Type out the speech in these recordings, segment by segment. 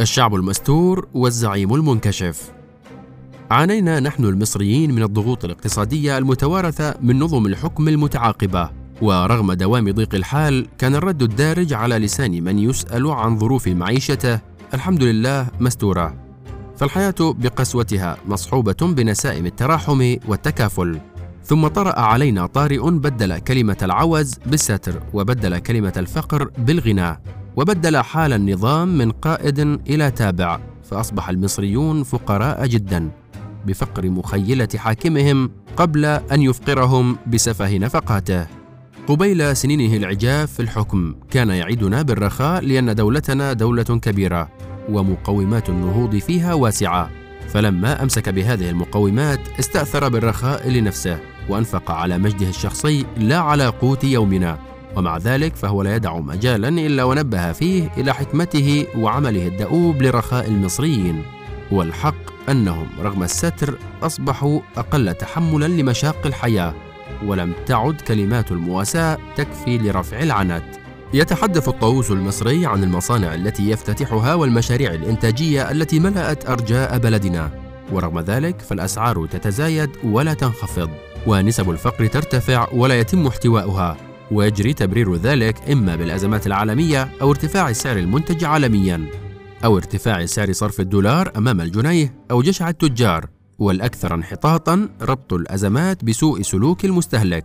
الشعب المستور والزعيم المنكشف. عانينا نحن المصريين من الضغوط الاقتصادية المتوارثة من نظم الحكم المتعاقبة ورغم دوام ضيق الحال كان الرد الدارج على لسان من يسأل عن ظروف معيشته. الحمد لله مستورة. فالحياة بقسوتها مصحوبة بنسائم التراحم والتكافل. ثم طرأ علينا طارئ بدل كلمة العوز بالستر وبدل كلمة الفقر بالغنى. وبدل حال النظام من قائد إلى تابع فأصبح المصريون فقراء جدا بفقر مخيلة حاكمهم قبل أن يفقرهم بسفه نفقاته. قبيل سنينه العجاف في الحكم كان يعدنا بالرخاء لأن دولتنا دولة كبيرة ومقومات النهوض فيها واسعة. فلما أمسك بهذه المقومات استأثر بالرخاء لنفسه وأنفق على مجده الشخصي لا على قوت يومنا. ومع ذلك فهو لا يدع مجالا إلا ونبه فيه إلى حكمته وعمله الدؤوب لرخاء المصريين. والحق أنهم رغم الستر أصبحوا أقل تحملا لمشاق الحياة ولم تعد كلمات المواساة تكفي لرفع العنت. يتحدث الطاووس المصري عن المصانع التي يفتتحها والمشاريع الإنتاجية التي ملأت أرجاء بلدنا. ورغم ذلك فالأسعار تتزايد ولا تنخفض ونسب الفقر ترتفع ولا يتم احتواؤها ويجري تبرير ذلك إما بالأزمات العالمية أو ارتفاع سعر المنتج عالميا أو ارتفاع سعر صرف الدولار أمام الجنيه أو جشع التجار والأكثر انحطاطا ربط الأزمات بسوء سلوك المستهلك.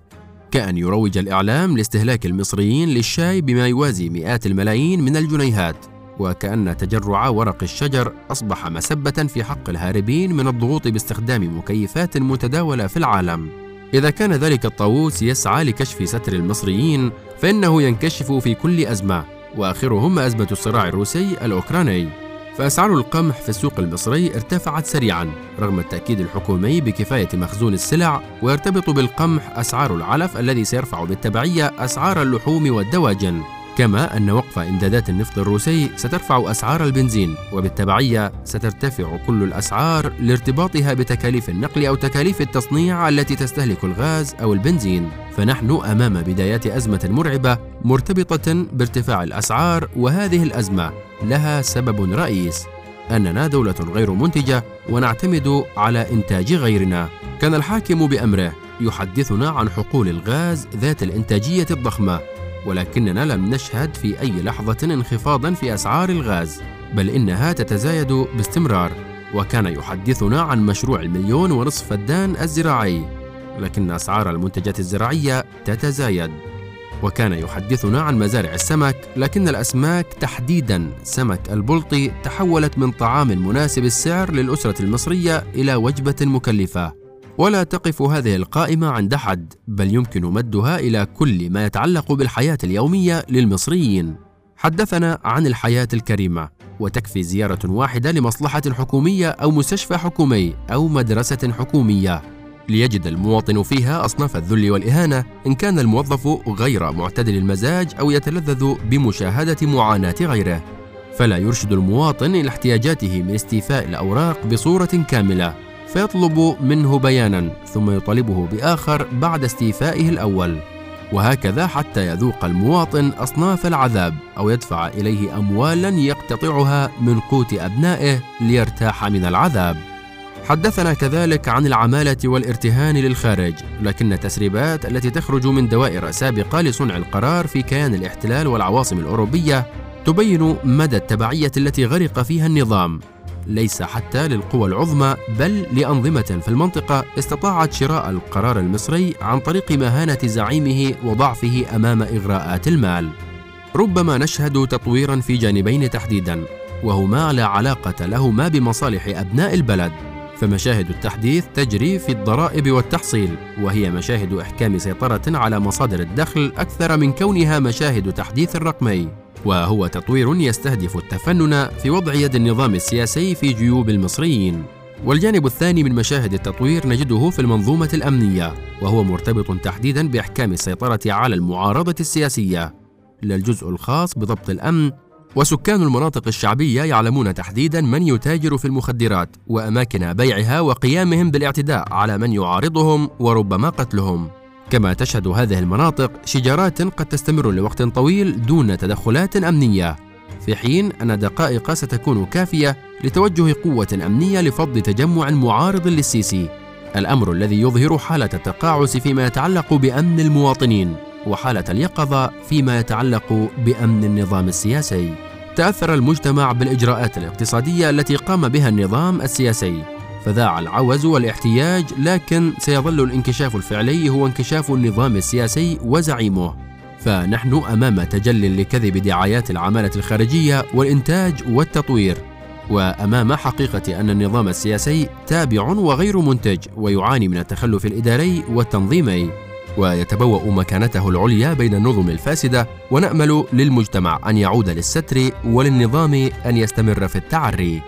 كأن يروج الإعلام لاستهلاك المصريين للشاي بما يوازي مئات الملايين من الجنيهات وكأن تجرع ورق الشجر أصبح مسبة في حق الهاربين من الضغوط باستخدام مكيفات متداولة في العالم. إذا كان ذلك الطاووس يسعى لكشف ستر المصريين فإنه ينكشف في كل أزمة وآخرهم أزمة الصراع الروسي الأوكراني. فأسعار القمح في السوق المصري ارتفعت سريعا رغم التأكيد الحكومي بكفاية مخزون السلع ويرتبط بالقمح أسعار العلف الذي سيرفع بالتبعية أسعار اللحوم والدواجن. كما أن وقف إمدادات النفط الروسي سترفع أسعار البنزين وبالتبعية سترتفع كل الأسعار لارتباطها بتكاليف النقل أو تكاليف التصنيع التي تستهلك الغاز أو البنزين. فنحن أمام بدايات أزمة مرعبة مرتبطة بارتفاع الأسعار وهذه الأزمة لها سبب رئيس. أننا دولة غير منتجة ونعتمد على إنتاج غيرنا. كان الحاكم بأمره يحدثنا عن حقول الغاز ذات الإنتاجية الضخمة. ولكننا لم نشهد في أي لحظة انخفاضا في أسعار الغاز بل إنها تتزايد باستمرار وكان يحدثنا عن مشروع المليون ونصف فدان الزراعي لكن أسعار المنتجات الزراعية تتزايد. وكان يحدثنا عن مزارع السمك لكن الأسماك تحديدا سمك البلطي تحولت من طعام مناسب السعر للأسرة المصرية إلى وجبة مكلفة. ولا تقف هذه القائمة عند حد بل يمكن مدها إلى كل ما يتعلق بالحياة اليومية للمصريين. حدثنا عن الحياة الكريمة وتكفي زيارة واحدة لمصلحة حكومية أو مستشفى حكومي أو مدرسة حكومية. ليجد المواطن فيها أصناف الذل والإهانة إن كان الموظف غير معتدل المزاج أو يتلذذ بمشاهدة معاناة غيره. فلا يرشد المواطن إلى احتياجاته من استيفاء الأوراق بصورة كاملة. فيطلب منه بيانا ثم يطالبه بآخر بعد استيفائه الأول. وهكذا حتى يذوق المواطن أصناف العذاب أو يدفع إليه اموالا يقتطعها من قوت أبنائه ليرتاح من العذاب. حدثنا كذلك عن العمالة والارتهان للخارج لكن التسريبات التي تخرج من دوائر سابقة لصنع القرار في كيان الاحتلال والعواصم الأوروبية تبين مدى التبعية التي غرق فيها النظام. ليس حتى للقوى العظمى بل لأنظمة في المنطقة استطاعت شراء القرار المصري عن طريق مهانة زعيمه وضعفه أمام إغراءات المال. ربما نشهد تطويرا في جانبين تحديدا وهما لا علاقة لهما بمصالح أبناء البلد فمشاهد التحديث تجري في الضرائب والتحصيل وهي مشاهد إحكام سيطرة على مصادر الدخل أكثر من كونها مشاهد تحديث رقمي وهو تطوير يستهدف التفنن في وضع يد النظام السياسي في جيوب المصريين. والجانب الثاني من مشاهد التطوير نجده في المنظومة الأمنية وهو مرتبط تحديدا بإحكام السيطرة على المعارضة السياسية. لا الجزء الخاص بضبط الأمن وسكان المناطق الشعبية يعلمون تحديدا من يتاجر في المخدرات وأماكن بيعها وقيامهم بالإعتداء على من يعارضهم وربما قتلهم. كما تشهد هذه المناطق شجارات قد تستمر لوقت طويل دون تدخلات أمنية. في حين أن دقائق ستكون كافية لتوجه قوة أمنية لفض تجمع معارض للسيسي. الأمر الذي يظهر حالة التقاعس فيما يتعلق بأمن المواطنين وحالة اليقظة فيما يتعلق بأمن النظام السياسي. تأثر المجتمع بالإجراءات الاقتصادية التي قام بها النظام السياسي. فذاع العوز والاحتياج لكن سيظل الانكشاف الفعلي هو انكشاف النظام السياسي وزعيمه. فنحن أمام تجل لكذب دعايات العمالة الخارجية والإنتاج والتطوير. وأمام حقيقة أن النظام السياسي تابع وغير منتج ويعاني من التخلف الإداري والتنظيمي. ويتبوأ مكانته العليا بين النظم الفاسدة ونأمل للمجتمع أن يعود للستر وللنظام أن يستمر في التعري.